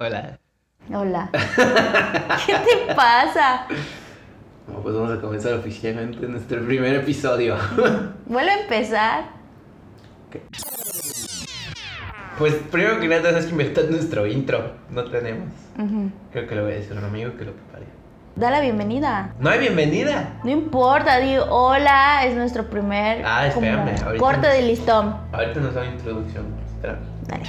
Hola. Hola. ¿Qué te pasa? Bueno, pues vamos a comenzar oficialmente nuestro primer episodio. Vuelve a empezar. Pues primero que nada, es que inventar nuestro intro. No tenemos. Creo que le voy a decir a un amigo que lo prepare. Da la bienvenida. No hay bienvenida. No importa, di hola, es nuestro primer Ah, espérame, corte de listón. Ahorita nos da una introducción. Espera. Dale.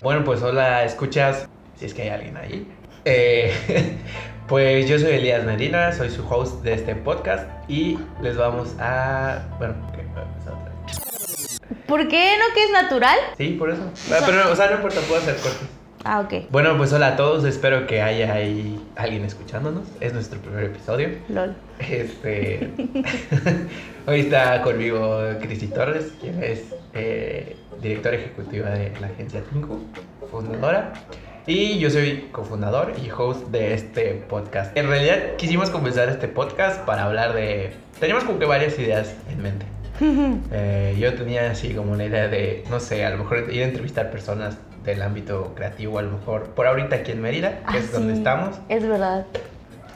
Bueno, pues hola, escuchas. Si es que hay alguien ahí. Eh, pues yo soy Elías Medina, soy su host de este podcast y les vamos a. Bueno, ok, voy a empezar otra vez. ¿Por qué no que es natural? Sí, por eso. Ah, Pero, o sea, no importa, puedo hacer cortes. Ah, ok. Bueno, pues hola a todos, espero que haya ahí alguien escuchándonos. Es nuestro primer episodio. Lol. Este. Hoy está conmigo Cristi Torres, quien es eh, directora ejecutiva de la agencia Tinku, fundadora. Y yo soy cofundador y host de este podcast. En realidad quisimos comenzar este podcast para hablar de... Teníamos como que varias ideas en mente. Eh, yo tenía así como la idea de, no sé, a lo mejor ir a entrevistar personas del ámbito creativo, a lo mejor por ahorita aquí en Mérida, que Ah, es donde sí, estamos. Es verdad.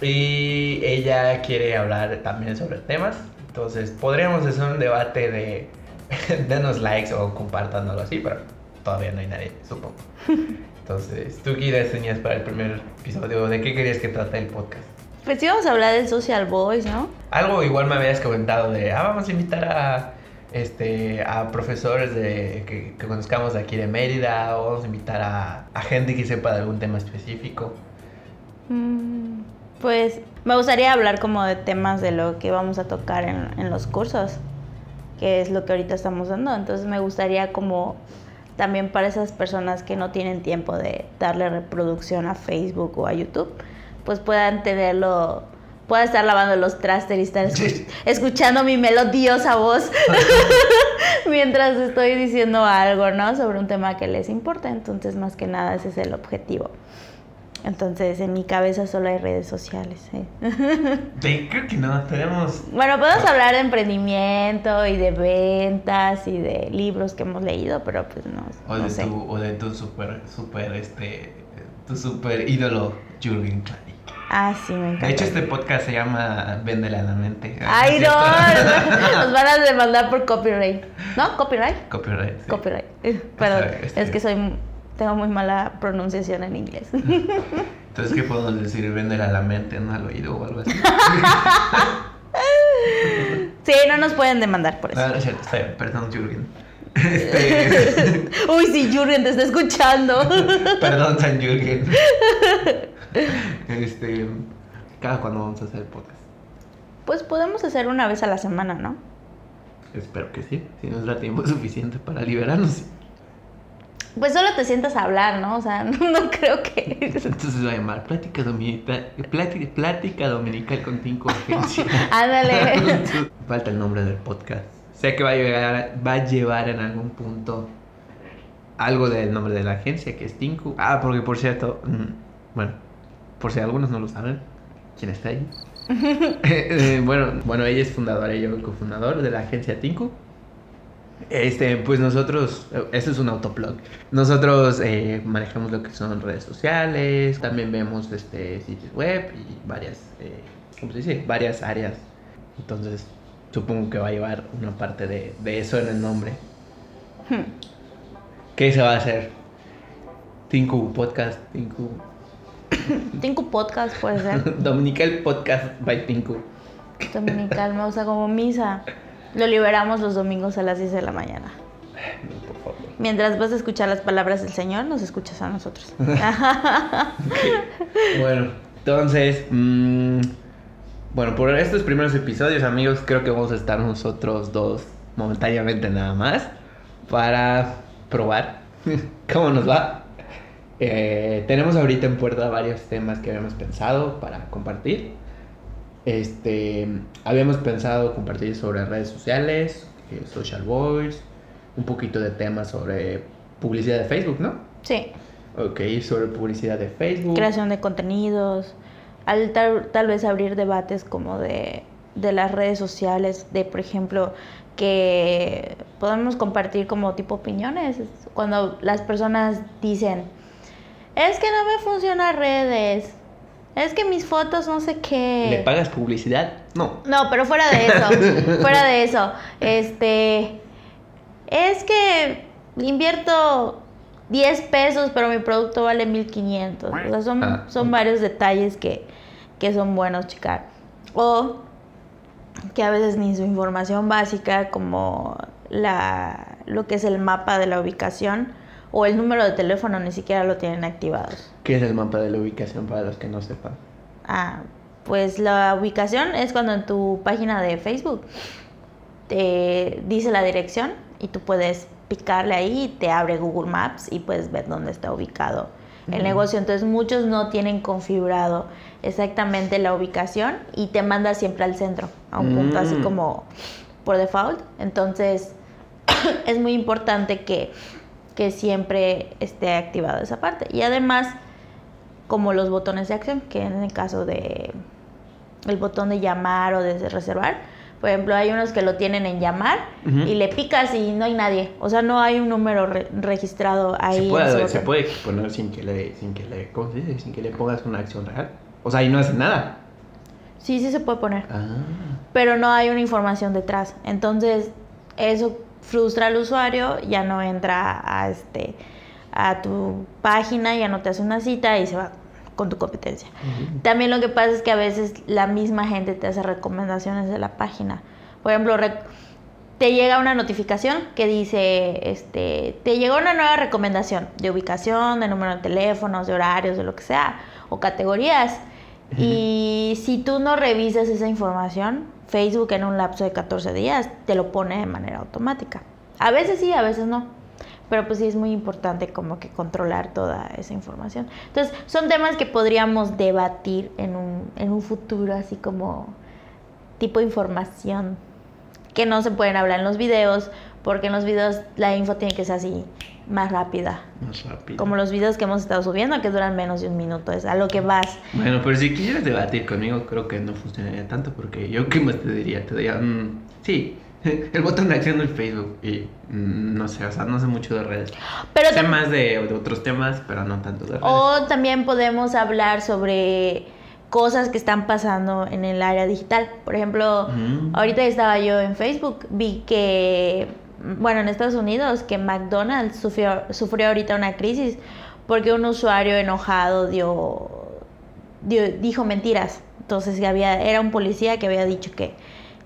Y ella quiere hablar también sobre temas. Entonces, podríamos hacer un debate de denos likes o compartan algo así, pero todavía no hay nadie, supongo. Entonces, ¿tú qué ideas tenías para el primer episodio? ¿De qué querías que trate el podcast? Pues íbamos a hablar del Social Voice, ¿no? Algo igual me habías comentado de, ah, vamos a invitar a, este, a profesores de, que, que conozcamos de aquí de Mérida, o vamos a invitar a, a gente que sepa de algún tema específico. Mm, Pues me gustaría hablar como de temas de lo que vamos a tocar en, en los cursos, que es lo que ahorita estamos dando. Entonces me gustaría como también para esas personas que no tienen tiempo de darle reproducción a Facebook o a YouTube, pues puedan tenerlo, pueda estar lavando los trastes y estar escuchando mi melodiosa voz mientras estoy diciendo algo, ¿no? Sobre un tema que les importa. Entonces, más que nada, ese es el objetivo. Entonces, en mi cabeza solo hay redes sociales. ¿eh? Sí, creo que no, tenemos Bueno, podemos hablar de emprendimiento y de ventas y de libros que hemos leído, pero pues no, O no de, sé. tu, o de tu super, super, este, tu super ídolo, Jürgen Klanik. Ah, sí, me encanta. De hecho, este podcast se llama Véndela a la mente. Ay, ¿Es no, nos van a demandar por copyright. ¿No? ¿Copyright? Copyright. sí. Copyright. Perdón, Este- es que soy tengo muy mala pronunciación en inglés. Entonces, ¿qué podemos decir? Véndela a la mente, ¿no? Al oído o algo así. Sí, no nos pueden demandar por Ah, eso. no es cierto, está bien, perdón, Jürgen. Este, Uy, sí, Jurgen te está escuchando. perdón, San Jürgen. Este, cada cuando vamos a hacer podcast. Pues podemos hacer una vez a la semana, ¿no? Espero que sí, si nos da tiempo suficiente para liberarnos. Pues solo te sientas a hablar, ¿no? O sea, no, no creo que... Entonces se va a llamar Plática, Dominical, Plática, Plática Dominical con cinco agencias. Ándale. Falta el nombre del podcast. Sé que va a, llegar, va a llevar en algún punto algo del nombre de la agencia, que es Tinku. Ah, porque por cierto, mm, bueno, por si algunos no lo saben, ¿quién está ahí? Eh, bueno, bueno, ella es fundadora y yo cofundador de la agencia Tinku. Este, pues nosotros, esto es un autoblog. Nosotros eh, manejamos lo que son redes sociales, también vemos este sitios web y varias, eh, ¿cómo se dice? Varias áreas. Entonces, supongo que va a llevar una parte de, de eso en el nombre. Hmm. ¿Qué se va a hacer? Tinku Podcast, Tinku. Tinku Podcast puede ser. Dominical Podcast by Tinku. Dominical, me gusta como misa. Lo liberamos los domingos a las 10 de la mañana. No, por favor. Mientras vas a escuchar las palabras del Señor, nos escuchas a nosotros. Bueno, entonces, mm, bueno, por estos primeros episodios, amigos, creo que vamos a estar nosotros dos momentáneamente nada más para probar cómo nos va. Eh, tenemos ahorita en puerta varios temas que habíamos pensado para compartir. Este, habíamos pensado compartir sobre redes sociales, eh, social voice, un poquito de temas sobre publicidad de Facebook, ¿no? Sí, Ok, sobre publicidad de Facebook. creación de contenidos. Al tal, tal vez abrir debates como de, de las redes sociales, de por ejemplo, que podemos compartir como tipo opiniones. Cuando las personas dicen, Es que no me funcionan redes. Es que mis fotos no sé qué. ¿Le pagas publicidad? No. No, pero fuera de eso. fuera de eso. Este. Es que invierto 10 pesos, pero mi producto vale 1500. O sea, son, Ah, son varios detalles que, que son buenos checar. O que a veces ni su información básica, como la, lo que es el mapa de la ubicación o el número de teléfono, ni siquiera lo tienen activados. ¿Qué es el mapa de la ubicación para los que no sepan? Ah, pues la ubicación es cuando en tu página de Facebook te dice la dirección y tú puedes picarle ahí y te abre Google Maps y puedes ver dónde está ubicado el negocio. Entonces muchos no tienen configurado exactamente la ubicación y te manda siempre al centro, a un punto así Mm. como por default. Entonces es muy importante que, que siempre esté activado esa parte. Y además como los botones de acción, que en el caso de el botón de llamar o de reservar, por ejemplo, hay unos que lo tienen en llamar y le picas y no hay nadie, o sea, no hay un número re- registrado ahí. se puede, se puede poner sin que le, sin que le, ¿cómo se dice? Sin que le pongas una acción real. O sea, y no hace nada. Sí, sí se puede poner, Ah. pero no hay una información detrás. Entonces, eso frustra al usuario, ya no entra a este a tu página, ya no te hace una cita y se va con tu competencia. También lo que pasa es que a veces la misma gente te hace recomendaciones de la página. Por ejemplo, te llega una notificación que dice, este, te llegó una nueva recomendación de ubicación, de número de teléfonos, de horarios, de lo que sea, o categorías. Y si tú no revisas esa información, Facebook en un lapso de 14 días te lo pone de manera automática. A veces sí, a veces no. Pero pues sí es muy importante como que controlar toda esa información. Entonces, son temas que podríamos debatir en un, en un futuro, así como tipo información, que no se pueden hablar en los videos, porque en los videos la info tiene que ser así, más rápida. Más rápido. Como los videos que hemos estado subiendo, que duran menos de un minuto, es a lo que vas. Bueno, pero si quisieras debatir conmigo, creo que no funcionaría tanto porque yo, ¿qué más te diría? Te diría, mm, sí, el botón de acción del Facebook y mm, no sé, o sea, no sé mucho de redes. Pero sé más de, de otros temas, pero no tanto de redes. O también podemos hablar sobre cosas que están pasando en el área digital. Por ejemplo, Ujú. ahorita estaba yo en Facebook, vi que, bueno, en Estados Unidos, que McDonald's sufrió, sufrió ahorita una crisis porque un usuario enojado dio, dio- dijo mentiras. Entonces había, era un policía que había dicho que,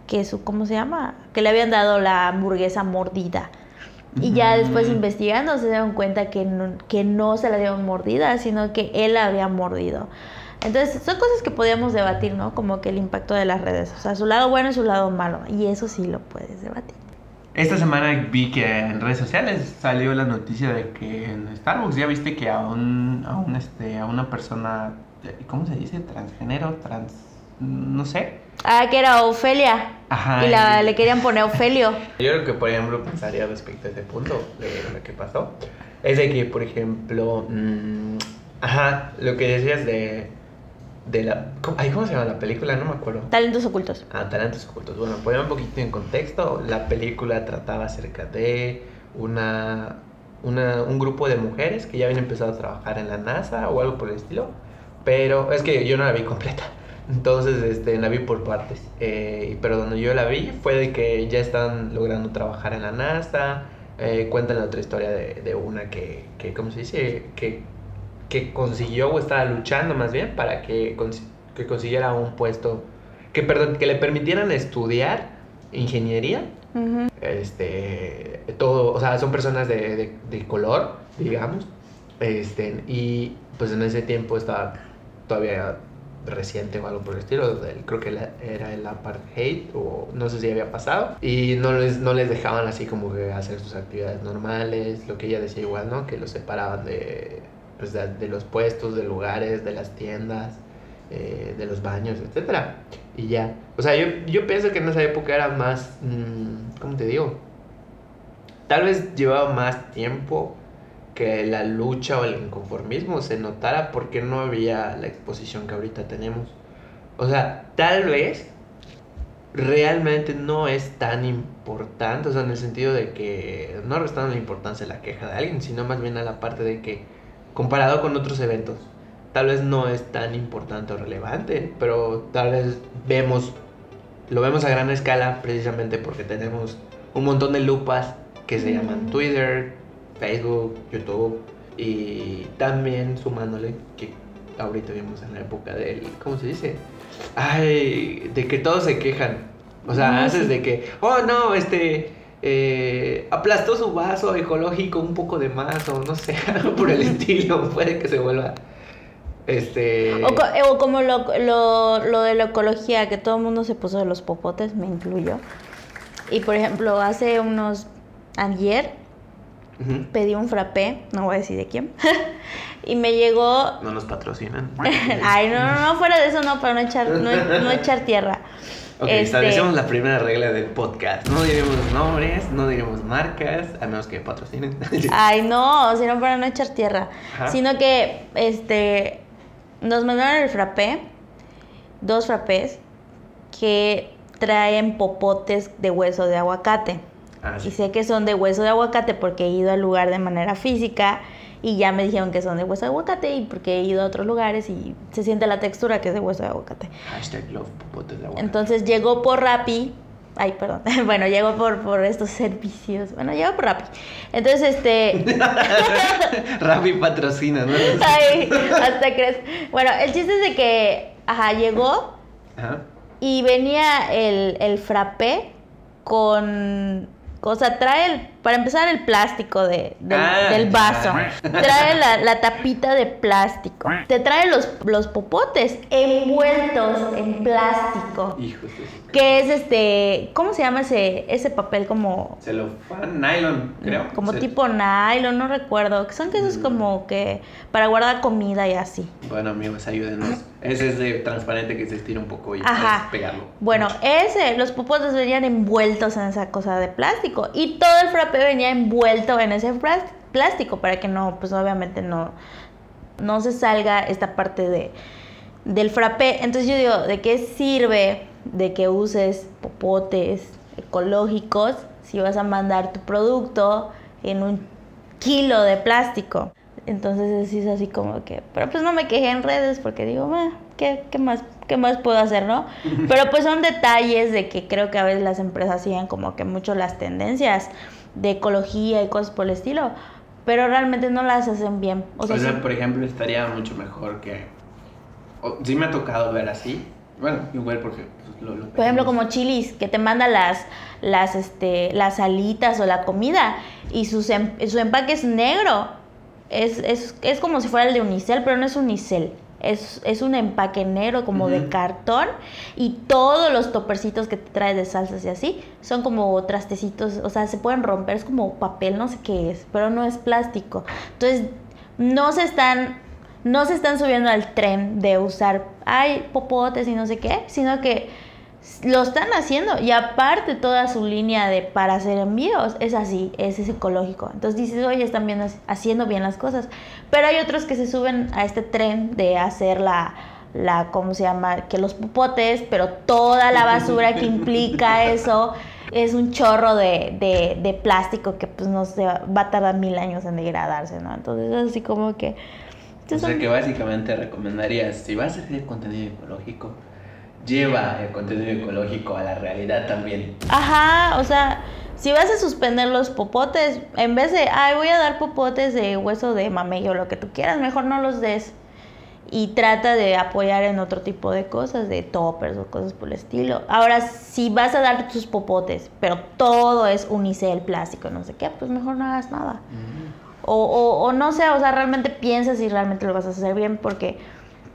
que su, ¿cómo se llama? Que le habían dado la hamburguesa mordida. Y ya después investigando se dieron cuenta que no, que no se la dieron mordida, sino que él la había mordido. Entonces, son cosas que podíamos debatir, ¿no? Como que el impacto de las redes. O sea, su lado bueno y su lado malo. Y eso sí lo puedes debatir. Esta semana vi que en redes sociales salió la noticia de que en Starbucks ya viste que a un, a un este, a una persona, ¿cómo se dice? Transgénero, trans, no sé. Ah, que era Ofelia. Ajá. y la, le querían poner Ofelio. Yo creo que, por ejemplo, pensaría respecto a ese punto de lo que pasó. Es de que, por ejemplo, mm, ajá, lo que decías de, de la... ¿cómo, ay, ¿Cómo se llama la película? No me acuerdo. Talentos ocultos. Ah, talentos ocultos. Bueno, poner un poquito en contexto, la película trataba acerca de una, una, un grupo de mujeres que ya habían empezado a trabajar en la NASA o algo por el estilo, pero es que yo no la vi completa. Entonces, este, la vi por partes. Eh, pero donde yo la vi fue de que ya están logrando trabajar en la NASA. Eh, cuentan la otra historia de, de una que, que, ¿cómo se dice? Que, que consiguió o estaba luchando más bien para que, cons- que consiguiera un puesto, que, perdón, que le permitieran estudiar ingeniería. Ujú. Este, todo, o sea, son personas de, de, de color, digamos. Este, y pues en ese tiempo estaba todavía reciente o algo por el estilo, creo que era el apartheid o no sé si había pasado y no les, no les dejaban así como que hacer sus actividades normales, lo que ella decía igual, ¿no? Que los separaban de, pues, de, los puestos, de lugares, de las tiendas, eh, de los baños, etcétera y ya. O sea, yo, yo pienso que en esa época era más, mm, ¿cómo te digo? Tal vez llevaba más tiempo que la lucha o el inconformismo se notara porque no había la exposición que ahorita tenemos. O sea, tal vez realmente no es tan importante, o sea, en el sentido de que no restando la importancia a la queja de alguien, sino más bien a la parte de que comparado con otros eventos, tal vez no es tan importante o relevante, pero tal vez vemos, lo vemos a gran escala precisamente porque tenemos un montón de lupas que se llaman Twitter, Facebook, YouTube y también sumándole que ahorita vivimos en la época del, ¿cómo se dice? Ay, de que todos se quejan. O sea, haces de que, oh no, este, eh, aplastó su vaso ecológico un poco de más o no sé, algo por el estilo, puede que se vuelva este... O, eh, como lo, lo, lo, de la ecología, que todo el mundo se puso de los popotes, me incluyo. Y por ejemplo, hace unos... Ayer pedí un frappé, no voy a decir de quién. y me llegó... No nos patrocinan. Ay, no, no, no, fuera de eso no, para no echar, no, echar tierra. Ok, este... establecemos la primera regla del podcast. No diremos nombres, no diremos marcas, a menos que patrocinen. Ay, no, sino para no echar tierra. Sino que, este, nos mandaron el frappé, dos frappés, que traen popotes de hueso de aguacate. Ah, y sé que son de hueso de aguacate porque he ido al lugar de manera física y ya me dijeron que son de hueso de aguacate y porque he ido a otros lugares y se siente la textura que es de hueso de aguacate. Hashtag love popotes de aguacate. Entonces llegó por Rappi. Ay, perdón. Bueno, llegó por, por estos servicios. Bueno, llegó por Rappi. Entonces, este... Rappi patrocina, ¿no? Ay, hasta crees. Bueno, el chiste es de que, ajá, llegó ajá. y venía el, el frappé con o sea, trae, el, para empezar, el plástico de, ah, del vaso. Trae la, tapita de plástico. Te trae los, los popotes envueltos en plástico. Hijos Que es este, ¿cómo se llama ese, ese papel como... Celofán, nylon, creo. Como tipo nylon, no recuerdo. Que son que esos mm. como que para guardar comida y así. Bueno, amigos, ayúdenos. Ese es de transparente que se estira un poco y Ajá. pegarlo. Bueno, ese, los popotes venían envueltos en esa cosa de plástico. Y todo el frappe venía envuelto en ese plástico para que no, pues obviamente no, no se salga esta parte de, del frappé. Entonces yo digo, ¿de qué sirve de que uses popotes ecológicos si vas a mandar tu producto en un kilo de plástico? Entonces es así como que, pero pues no me quejé en redes porque digo, ¿qué, ¿qué, más, ¿qué más puedo hacer, no? Pero pues son detalles de que creo que a veces las empresas siguen como que mucho las tendencias de ecología y cosas por el estilo, pero realmente no las hacen bien. O sea, por ejemplo, estaría mucho mejor que... sí me ha tocado ver así, bueno, igual porque... Pues, lo, por ejemplo, como Chilis, que te manda las, las, este, las alitas o la comida y su, su empaque es negro es, es, es como si fuera el de unicel, pero no es unicel. Es, es un empaque negro como de cartón y todos los topercitos que te trae de salsas y así son como trastecitos, o sea, se pueden romper, es como papel, no sé qué es, pero no es plástico. Entonces, no se están no se están subiendo al tren de usar ay popotes y no sé qué, sino que lo están haciendo y aparte toda su línea de para hacer envíos es así, es, ecológico. Entonces dices, oye, están bien, haciendo bien las cosas. Pero hay otros que se suben a este tren de hacer la, la, ¿cómo se llama? Que los pupotes, pero toda la basura que implica eso es un chorro de, de, de plástico que pues no se va a tardar mil años en degradarse, ¿no? Entonces es así como que... O sea que básicamente recomendarías, si vas a hacer contenido ecológico, lleva el contenido ecológico a la realidad también. Ajá, o sea, si vas a suspender los popotes, en vez de, ay, voy a dar popotes de hueso de mamey o lo que tú quieras, mejor no los des. Y trata de apoyar en otro tipo de cosas, de toppers o cosas por el estilo. Ahora, si vas a dar tus popotes, pero todo es unicel, plástico, no sé qué, pues mejor no hagas nada. o, o, o no sé, o sea, realmente piensas si realmente lo vas a hacer bien, porque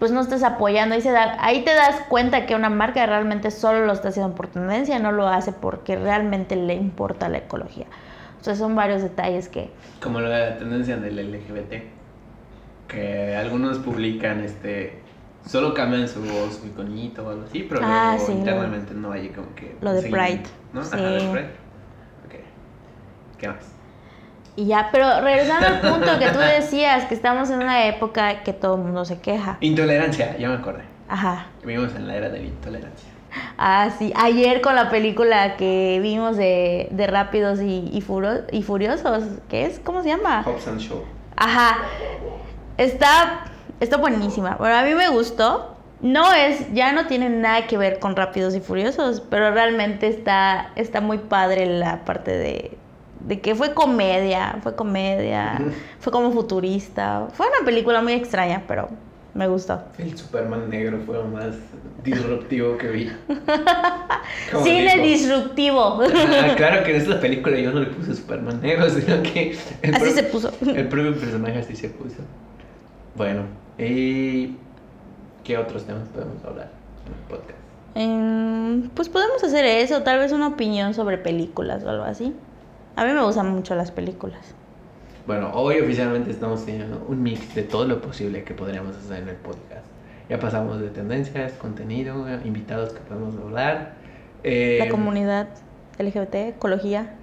pues no estás apoyando. Ahí, se da, ahí te das cuenta que una marca realmente solo lo está haciendo por tendencia, no lo hace porque realmente le importa la ecología. O sea, son varios detalles que... Como la tendencia del LGBT, que algunos publican este... Solo cambian su, su iconito o algo así, pero ah, internamente no hay como que... Lo de Pride. ¿No? Sí. Ajá, de Pride. Ok. ¿Qué más? Y ya, pero regresando al punto que tú decías, que estamos en una época que todo el mundo se queja. Intolerancia, ya me acordé. Ajá. Vivimos en la era de la intolerancia. Ah, sí. Ayer con la película que vimos de, de Rápidos y, y, Furiosos, ¿qué es? ¿Cómo se llama? Hobbs and Show. Ajá. Está, está buenísima. Bueno, a mí me gustó. No es, ya no tiene nada que ver con Rápidos y Furiosos, pero realmente está, está muy padre la parte de, de que fue comedia, fue comedia, fue como futurista. Fue una película muy extraña, pero me gustó. El Superman negro fue lo más disruptivo que vi. Cine digo. disruptivo. Ah, claro que en esta película yo no le puse Superman negro, sino que Así se puso. el propio personaje así se puso. Bueno, ¿y qué otros temas podemos hablar en el podcast? Em, pues podemos hacer eso, tal vez una opinión sobre películas o algo así. A mí me gustan mucho las películas. Bueno, hoy oficialmente estamos teniendo un mix de todo lo posible que podríamos hacer en el podcast. Ya pasamos de tendencias, contenido, invitados que podemos hablar. eh, La comunidad LGBT, ecología.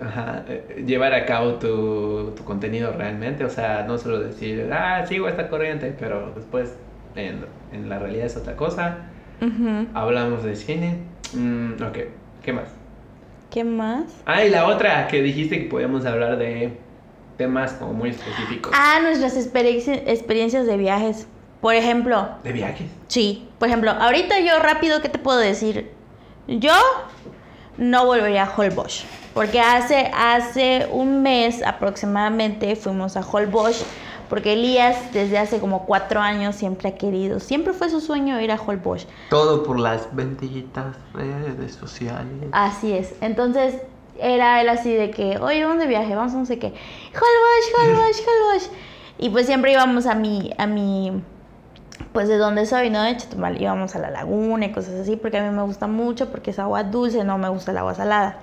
Ajá, eh, llevar a cabo tu, tu contenido realmente, o sea, no solo decir, ah, sigo esta corriente, pero después en, en la realidad es otra cosa. Ujú. Hablamos de cine. Mm, ok, ¿qué más? ¿Qué más? Ah, y la otra que dijiste que podíamos hablar de temas como muy específicos. Ah, nuestras experiencia- experiencias de viajes. Por ejemplo, ¿De viajes? sí, por ejemplo, ahorita yo rápido, ¿qué te puedo decir? Yo no volvería a Holbox. Porque hace, hace un mes aproximadamente fuimos a Holbox. Porque Elías desde hace como cuatro años siempre ha querido, siempre fue su sueño ir a Holbox. Todo por las benditas redes sociales. Así es. Entonces era él así de que, oye, vamos de viaje, vamos a no sé qué. Holbox, Holbox, Holbox. Y pues siempre íbamos a mi, a mi, pues de donde soy, ¿no? De Chetumal. Íbamos a la laguna y cosas así, porque a mí me gusta mucho, porque es agua dulce, no me gusta el agua salada.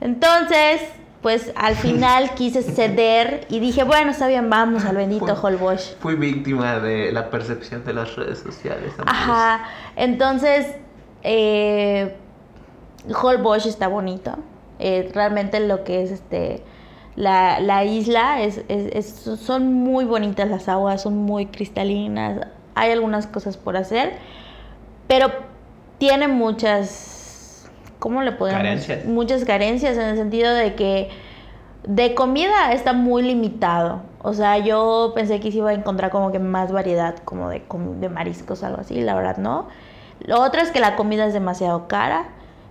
Entonces, pues al final quise ceder y dije, bueno, está bien, vamos al bendito Holbox. Fui víctima de la percepción de las redes sociales. amigos. Ajá, entonces eh, Holbox está bonito. Eh, realmente lo que es este la, la isla es, es- es- son muy bonitas las aguas, son muy cristalinas. Hay algunas cosas por hacer, pero tiene muchas, ¿cómo le podemos? Carencias. Muchas carencias en el sentido de que de comida está muy limitado. O sea, yo pensé que se iba a encontrar como que más variedad, como de, de mariscos, algo así. La verdad, no. Lo otro es que la comida es demasiado cara.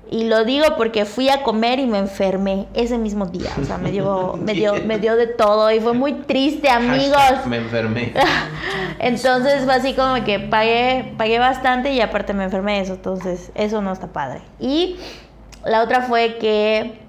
Y lo digo porque fui a comer y me enfermé ese mismo día. O sea, me dio, me dio, me dio de todo y fue muy triste, amigos. Hashtag me enfermé. Entonces fue así como que pagué, pagué bastante y aparte me enfermé de eso. Entonces, eso no está padre. Y la otra fue que.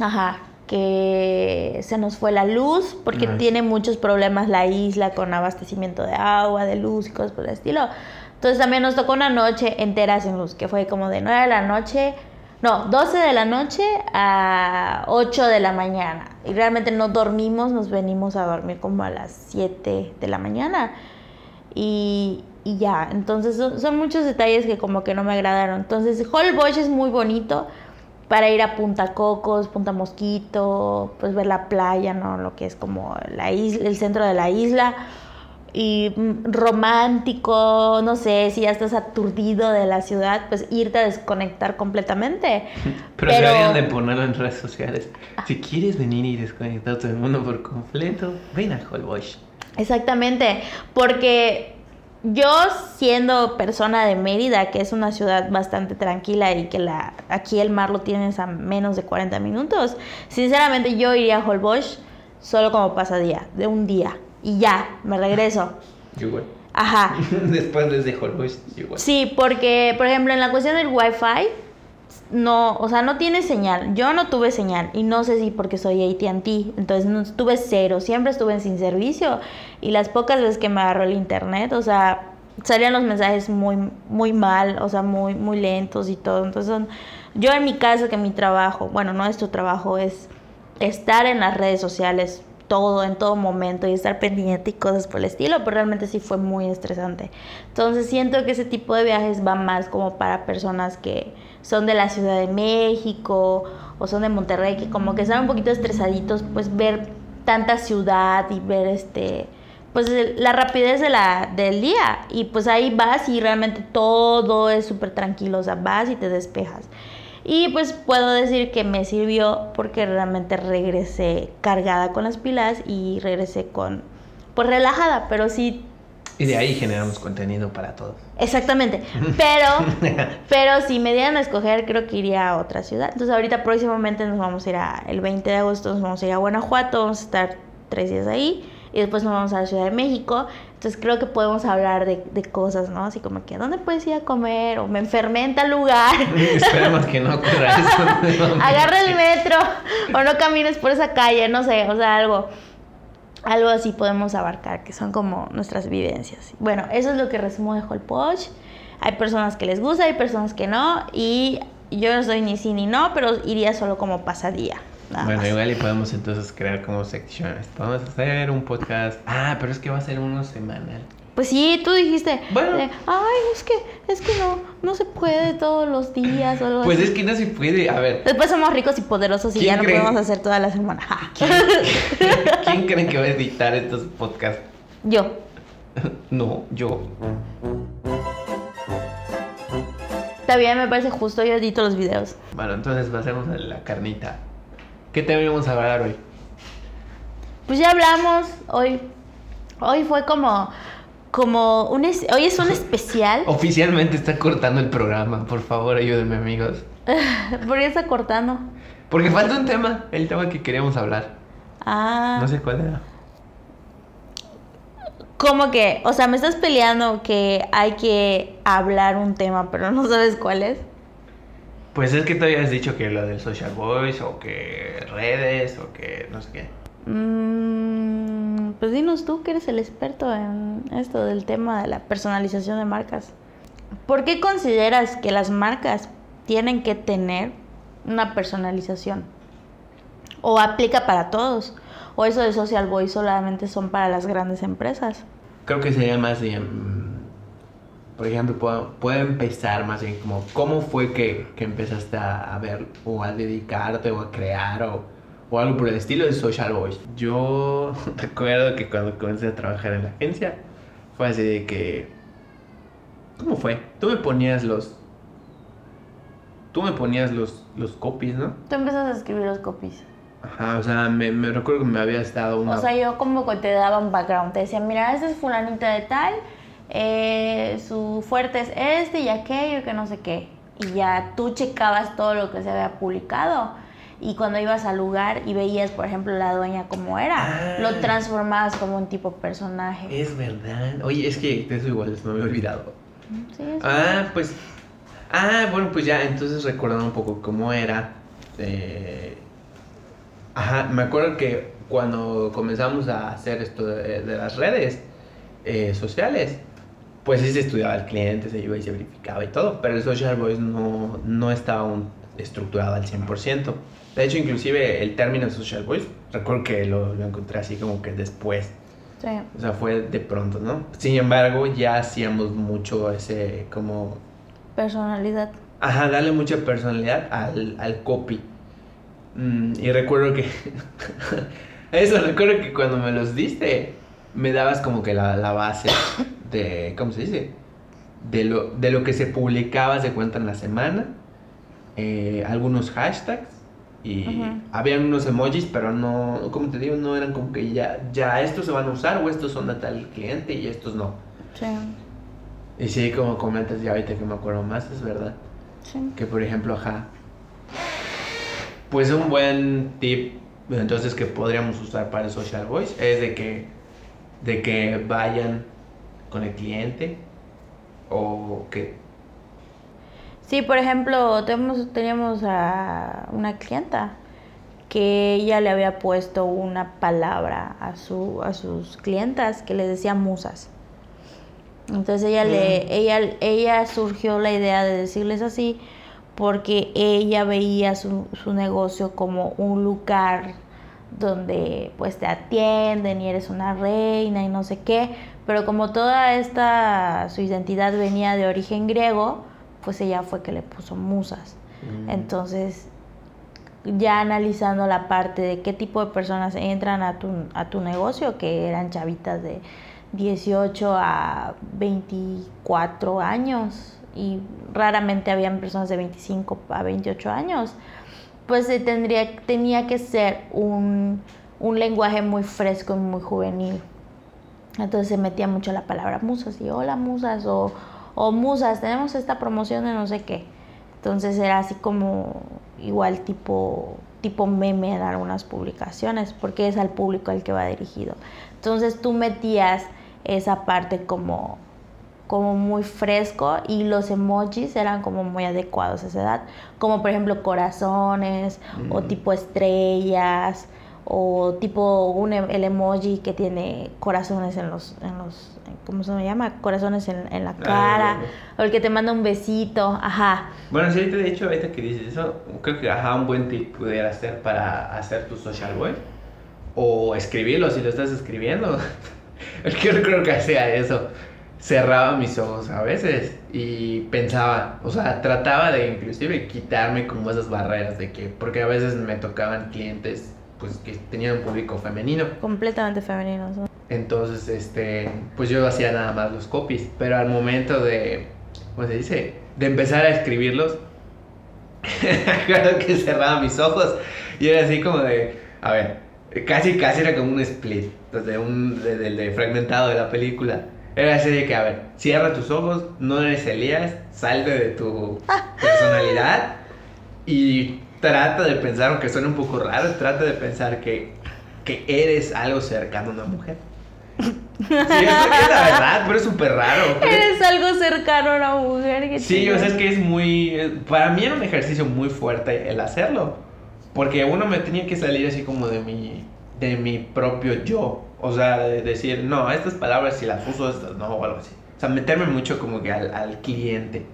Ajá. Que se nos fue la luz porque Nice. tiene muchos problemas la isla con abastecimiento de agua, de luz y cosas por el estilo. Entonces también nos tocó una noche entera sin luz, que fue como de 9 de la noche, no, 12 de la noche a 8 de la mañana. Y realmente no dormimos, nos venimos a dormir como a las 7 de la mañana. Y, y ya, entonces son, muchos detalles que como que no me agradaron. Entonces Holbox es muy bonito para ir a Punta Cocos, Punta Mosquito, pues ver la playa, ¿no? Lo que es como la isla, el centro de la isla. Y mm, romántico, no sé, si ya estás aturdido de la ciudad, pues irte a desconectar completamente. Pero, Pero- deberían de ponerlo en redes sociales. Si quieres venir y desconectar todo el mundo por completo, ven a Holbox. Exactamente, porque yo siendo persona de Mérida, que es una ciudad bastante tranquila y que la, aquí el mar lo tienes a menos de 40 minutos, sinceramente yo iría a Holbox solo como pasadía, de un día, y ya, me regreso. Igual. Ajá. Después desde Holbox, yo igual. Sí, porque, por ejemplo, en la cuestión del Wi-Fi, no, o sea, no tiene señal. Yo no tuve señal y no sé si porque soy AT&T, entonces no tuve cero, siempre estuve sin servicio y las pocas veces que me agarró el internet, o sea, salían los mensajes muy muy mal, o sea, muy muy lentos y todo. Entonces, son- yo en mi caso que mi trabajo, bueno, nuestro trabajo es estar en las redes sociales todo, en todo momento y estar pendiente y cosas por el estilo, pero realmente sí fue muy estresante. Entonces siento que ese tipo de viajes va más como para personas que son de la Ciudad de México o son de Monterrey, que como que están un poquito estresaditos, pues ver tanta ciudad y ver este pues la rapidez de la, del día y pues ahí vas y realmente todo es súper tranquilo, o sea, vas y te despejas. Y pues puedo decir que me sirvió porque realmente regresé cargada con las pilas y regresé con pues relajada, pero sí Y de ahí generamos contenido para todos. Exactamente. Pero, pero si me dieran a escoger, creo que iría a otra ciudad. Entonces ahorita próximamente nos vamos a ir a, el 20 de agosto nos vamos a ir a Guanajuato, vamos a estar tres días ahí. Y después nos vamos a la Ciudad de México. Entonces creo que podemos hablar de, de cosas, ¿no? Así como que, ¿dónde puedes ir a comer? O me enfermé en tal lugar. Esperemos que no ocurra eso. Agarra el metro. O no camines por esa calle, no sé, o sea, algo algo así podemos abarcar, que son como nuestras vivencias. Bueno, eso es lo que resumo de Hall Posh. Hay personas que les gusta, hay personas que no, y yo no soy ni sí ni no, pero iría solo como pasadía. Nada Bueno, más. igual y podemos entonces crear como secciones. Podemos hacer un podcast. Ah, pero es que va a ser uno semanal. Pues sí, tú dijiste, Bueno. ay, es que, es que no, no se puede todos los días o algo Pues así". es que no se puede. A ver, Después somos ricos y poderosos y ¿Quién ya no cree? podemos hacer toda la semana. ¿quién, ¿quién creen que va a editar estos podcasts? Yo. No, yo. Está bien, me parece justo, yo edito los videos. Bueno, entonces pasemos a la carnita. ¿Qué tema íbamos a hablar hoy? Pues ya hablamos hoy. Hoy fue como como un es- hoy es un especial. Oficialmente está cortando el programa. Por favor, ayúdenme, amigos. ¿Por qué está cortando? Porque falta un tema. El tema que queríamos hablar. Ah, No sé cuál era. como que, o sea, me estás peleando que hay que hablar un tema, pero no sabes cuál es. Pues es que tú habías dicho que lo del social voice o que redes o que no sé qué. Mm, pues dinos tú que eres el experto en esto del tema de la personalización de marcas. ¿Por qué consideras que las marcas tienen que tener una personalización? ¿O aplica para todos? ¿O eso de Social Voice solamente son para las grandes empresas? Creo que sería más bien, por ejemplo, puedo, puedo empezar más bien como, ¿cómo fue que, que empezaste a, a ver o a dedicarte o a crear o, o algo por el estilo de Social Voice? Yo recuerdo que cuando comencé a trabajar en la agencia, fue así de que, ¿cómo fue? Tú me ponías los, tú me ponías los, los copies, ¿no? Tú empiezas a escribir los copies. Ajá, o sea, me, me recuerdo que me habías dado una... O sea, yo como que te daba un background. Te decía, mira, esta es fulanita de tal, eh, su fuerte es este y aquello, que no sé qué. Y ya tú checabas todo lo que se había publicado. Y cuando ibas al lugar y veías, por ejemplo, la dueña como era, Ah. lo transformabas como un tipo personaje. Es verdad. Oye, es que eso igual se me había olvidado. Sí, sí. Ah, pues. Ah, bueno, pues ya, entonces recordando un poco cómo era. eh, Ajá, me acuerdo que cuando comenzamos a hacer esto de, de las redes eh, sociales, pues sí se estudiaba el cliente, se iba y se verificaba y todo, pero el Social Voice no, no estaba aún estructurado al 100%. De hecho, inclusive el término Social Voice, recuerdo que lo, lo encontré así como que después. Sí. O sea, fue de pronto, ¿no? Sin embargo, ya hacíamos mucho ese, como, Personalidad. ajá, darle mucha personalidad al, al copy. Mm, y recuerdo que, eso, recuerdo que cuando me los diste, me dabas como que la, la base de, ¿cómo se dice? De lo, de lo que se publicaba, se cuenta en la semana, eh, algunos hashtags. Y Ujú. habían unos emojis, pero no, como te digo, no eran como que ya, ya estos se van a usar o estos son de tal cliente y estos no. Sí. Y sí, como comentas ya ahorita que me acuerdo más, es verdad. Sí. Que por ejemplo, ajá. Pues un buen tip, entonces que podríamos usar para el social voice es de que, de que vayan con el cliente o que Sí, por ejemplo, tenemos, teníamos a una clienta que ella le había puesto una palabra a, su, a sus clientas que les decía musas. Entonces ella, le, ella, ella surgió la idea de decirles así porque ella veía su, su negocio como un lugar donde pues te atienden y eres una reina y no sé qué, pero como toda esta su identidad venía de origen griego, pues ella fue que le puso musas. Mm. Entonces, ya analizando la parte de qué tipo de personas entran a tu, a tu negocio, que eran chavitas de 18 a 24 años y raramente habían personas de 25 a 28 años, pues tendría, tenía que ser un, un lenguaje muy fresco y muy juvenil. Entonces se metía mucho la palabra musas y hola musas o, o musas, tenemos esta promoción de no sé qué. Entonces era así como igual tipo tipo meme en algunas publicaciones, porque es al público al que va dirigido. Entonces tú metías esa parte como, como muy fresco y los emojis eran como muy adecuados a esa edad, como por ejemplo corazones o tipo estrellas o tipo un, em, el emoji que tiene corazones en los, en los ¿cómo se llama? Corazones en, en la ah, cara, o el que te manda un besito, ajá. Bueno, sí, de hecho, ahorita que dices eso, creo que ajá, un buen tip pudiera ser para hacer tu social web, o escribirlo si lo estás escribiendo. el que yo creo que hacía eso, cerraba mis ojos a veces y pensaba, o sea, trataba de inclusive quitarme como esas barreras de que, porque a veces me tocaban clientes pues que tenían un público femenino. Completamente femenino. Entonces, este, pues yo hacía nada más los copies, pero al momento de, ¿cómo se dice? De empezar a escribirlos, claro que cerraba mis ojos y era así como de, a ver, casi, casi era como un split, de un, de, fragmentado de la película. Era así de que, a ver, cierra tus ojos, no eres Elías, salve de tu personalidad y trata de pensar, aunque suene un poco raro, trata de pensar que, que eres algo cercano a una mujer. Sí, es la verdad, pero es súper raro. Eres algo cercano a una mujer. sí, o sea, es que es muy... Para mí era un ejercicio muy fuerte el hacerlo. Porque uno me tenía que salir así como de mi, de mi propio yo. O sea, de decir, no, estas palabras si las uso, estas no, o algo así. O sea, meterme mucho como que al, al cliente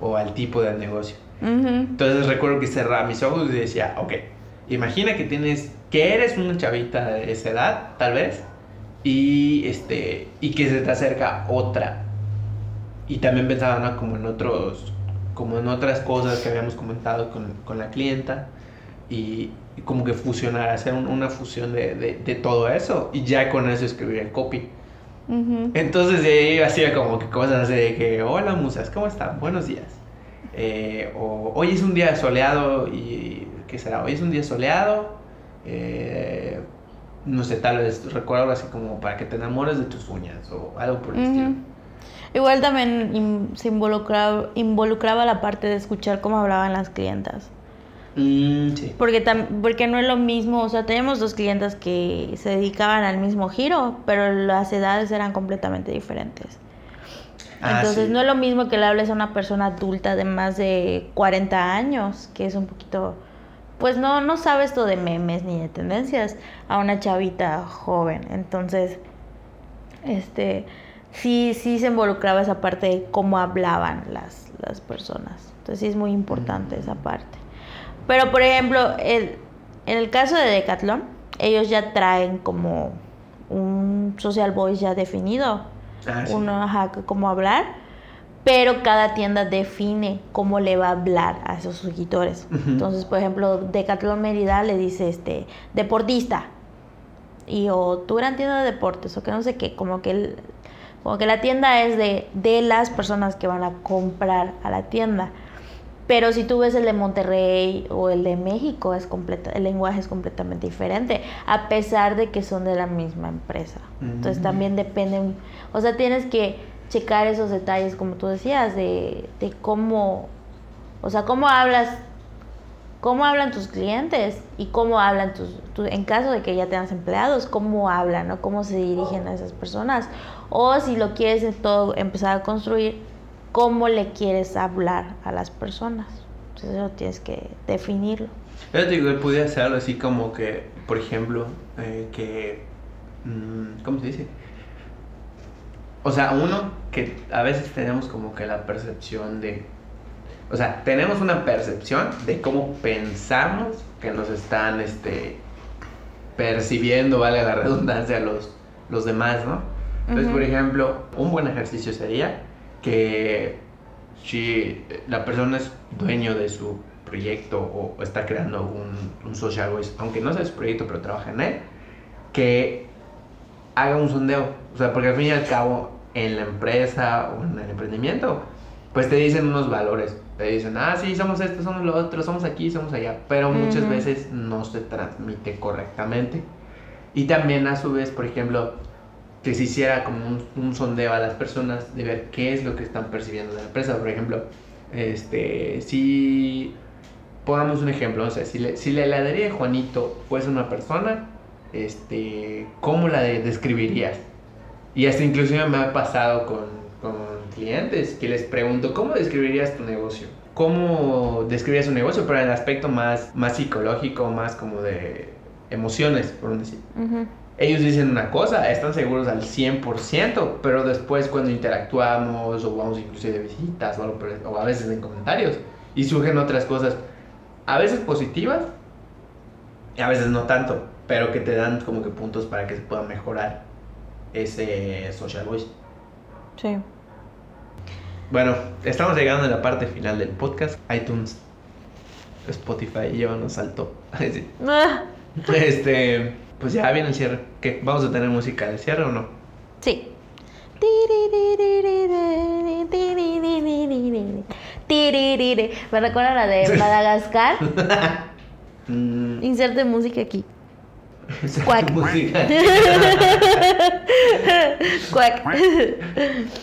o al tipo de negocio. Entonces recuerdo que cerraba mis ojos y decía, ok, imagina que tienes, que eres una chavita de esa edad, tal vez, y, este, y que se te acerca otra. Y también pensaba como en otros, como en otras cosas que habíamos comentado con, con la clienta y, como que fusionar, hacer una fusión de, de, todo eso y ya con eso escribir el copy. Entonces de ahí hacía como que cosas de que, hola musas, ¿cómo están? Buenos días. Eh, o hoy es un día soleado y ¿qué será? Hoy es un día soleado. Eh, no sé, tal vez recuerdo así como para que te enamores de tus uñas o algo por el estilo. Igual también se involucraba, involucraba la parte de escuchar cómo hablaban las clientas. Mm, sí. porque, porque no es lo mismo, o sea, tenemos dos clientas que se dedicaban al mismo giro, pero las edades eran completamente diferentes. Ah, Entonces no es lo mismo que le hables a una persona adulta de más de 40 años, que es un poquito, pues no, no sabe esto de memes ni de tendencias, a una chavita joven. Entonces, este, sí, sí se involucraba esa parte de cómo hablaban las, las personas. Entonces sí es muy importante esa parte. Pero por ejemplo, el, en el caso de Decathlon, ellos ya traen como un social voice ya definido Ah, uno, ajá, cómo hablar, pero cada tienda define cómo le va a hablar a esos suscriptores. Entonces, por ejemplo, Decathlon Mérida le dice este deportista y o tú eran tienda de deportes o que no sé qué, como que como que la tienda es de, de las personas que van a comprar a la tienda. Pero si tú ves el de Monterrey o el de México, es completa, el lenguaje es completamente diferente, a pesar de que son de la misma empresa. Entonces también depende, o sea, tienes que checar esos detalles, como tú decías, de, de cómo, o sea, cómo hablas, cómo hablan tus clientes y cómo hablan tus, en caso de que ya tengas empleados, cómo hablan, ¿no? Cómo se dirigen a esas personas. O si lo quieres todo empezar a construir, cómo le quieres hablar a las personas. Entonces eso tienes que definirlo. Yo digo, él podría hacerlo así como que, por ejemplo, eh, que, mm, ¿cómo se dice? O sea, uno que a veces tenemos como que la percepción de, o sea, tenemos una percepción de cómo pensamos que nos están, este, percibiendo, vale la redundancia, los, los demás, ¿no? Entonces, por ejemplo, un buen ejercicio sería que si la persona es dueño de su proyecto o está creando un, un social voice, aunque no sea su proyecto, pero trabaja en él, que haga un sondeo. O sea, porque al fin y al cabo, en la empresa o en el emprendimiento, pues te dicen unos valores. Te dicen, ah, sí, somos esto, somos lo otro, somos aquí, somos allá. Pero muchas veces no se transmite correctamente. Y también a su vez, por ejemplo, que se hiciera como un, un sondeo a las personas de ver qué es lo que están percibiendo de la empresa. Por ejemplo, este, si pongamos un ejemplo, o sea, si, le- si la heladería de Juanito fuese una persona, este, ¿cómo la de- describirías? Y hasta inclusive me ha pasado con, con clientes que les pregunto, ¿cómo describirías tu negocio? ¿Cómo describirías un negocio? Pero en el aspecto más, más psicológico, más como de emociones, por un decir. Ujú. Ellos dicen una cosa, están seguros al 100%, pero después cuando interactuamos o vamos inclusive de visitas o, algo a veces en comentarios y surgen otras cosas, a veces positivas y a veces no tanto, pero que te dan como que puntos para que se pueda mejorar ese social voice. Sí. Bueno, estamos llegando a la parte final del podcast. iTunes, Spotify ya nos saltó. Sí. Ah, Este, pues ya viene el cierre. ¿Qué? ¿Vamos a tener música de cierre o no? Sí. Me recuerda la de Madagascar. Mm, Inserte música aquí. Cuac. música. Cuac.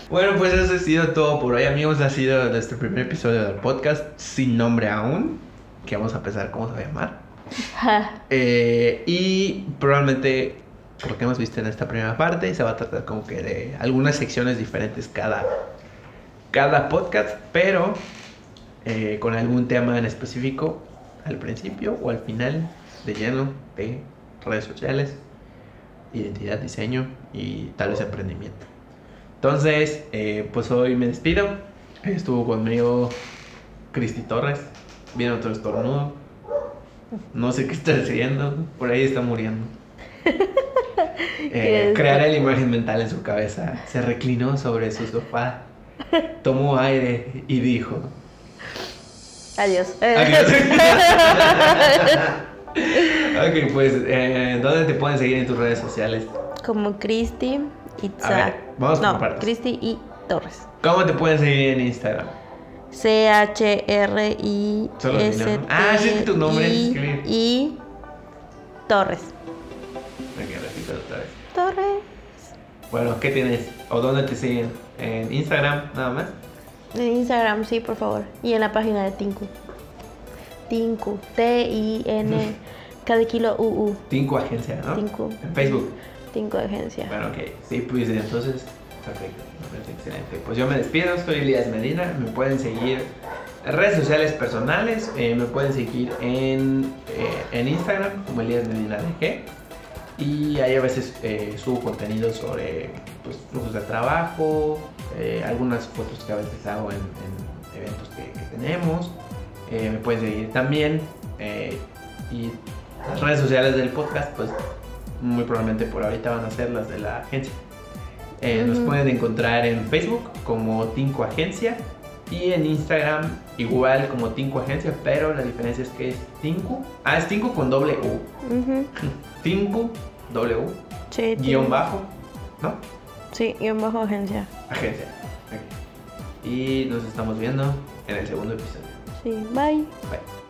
Bueno, pues eso ha sido todo por hoy, amigos. Ha sido nuestro primer episodio del podcast sin nombre aún. Que vamos a pensar cómo se va a llamar. Eh, y probablemente, por lo que hemos visto en esta primera parte, se va a tratar como que de algunas secciones diferentes cada, cada podcast, pero eh, con algún tema en específico al principio o al final de lleno de redes sociales, identidad, diseño y tal vez emprendimiento. Entonces, eh, pues hoy me despido. Estuvo conmigo Cristi Torres. Viene otro estornudo. No sé qué está haciendo. Por ahí está muriendo. Eh, creará la imagen mental en su cabeza. Se reclinó sobre su sofá. Tomó aire y dijo. Adiós. Adiós. ok, pues, eh, ¿dónde te pueden seguir en tus redes sociales? Como Cristi A Itza. ver, vamos no. Cristi y Torres. ¿Cómo te pueden seguir en Instagram? C-H-R-I-S-T. Solo mi nombre. Ah, sí, es que tu nombre escribir. Y Torres. Ok, repito vez. Torres. Bueno, ¿qué tienes? ¿O dónde te siguen? ¿En Instagram nada más? En Instagram, sí, por favor. Y en la página de Tinku. Tinku. T-I-N. Cada kilo U-U. Tinku Agencia, ¿no? Tinku. En Facebook. Tinku Agencia. Bueno, ok. Sí, pues entonces, perfecto. parece excelente. Pues yo me despido, soy Elías Medina. Me pueden seguir redes sociales personales. eh, me pueden seguir en, eh, en Instagram como Elías Medina DG. Y ahí a veces eh, subo contenido sobre pues, flujos de trabajo, algunas fotos que a veces hago en, en eventos que, que tenemos. Me pueden seguir también. y las redes sociales del podcast, pues muy probablemente por ahorita van a ser las de la agencia. Eh, Nos pueden encontrar en Facebook como Tinco Agencia y en Instagram igual como Tinco Agencia, pero la diferencia es que es Tinco. Ah, es Tinco con doble U. Ujú. Tinco, doble U, Sí. guion bajo, ¿no? Sí, guion bajo agencia. Agencia. Y nos estamos viendo en el segundo episodio. Sí, bye. Bye.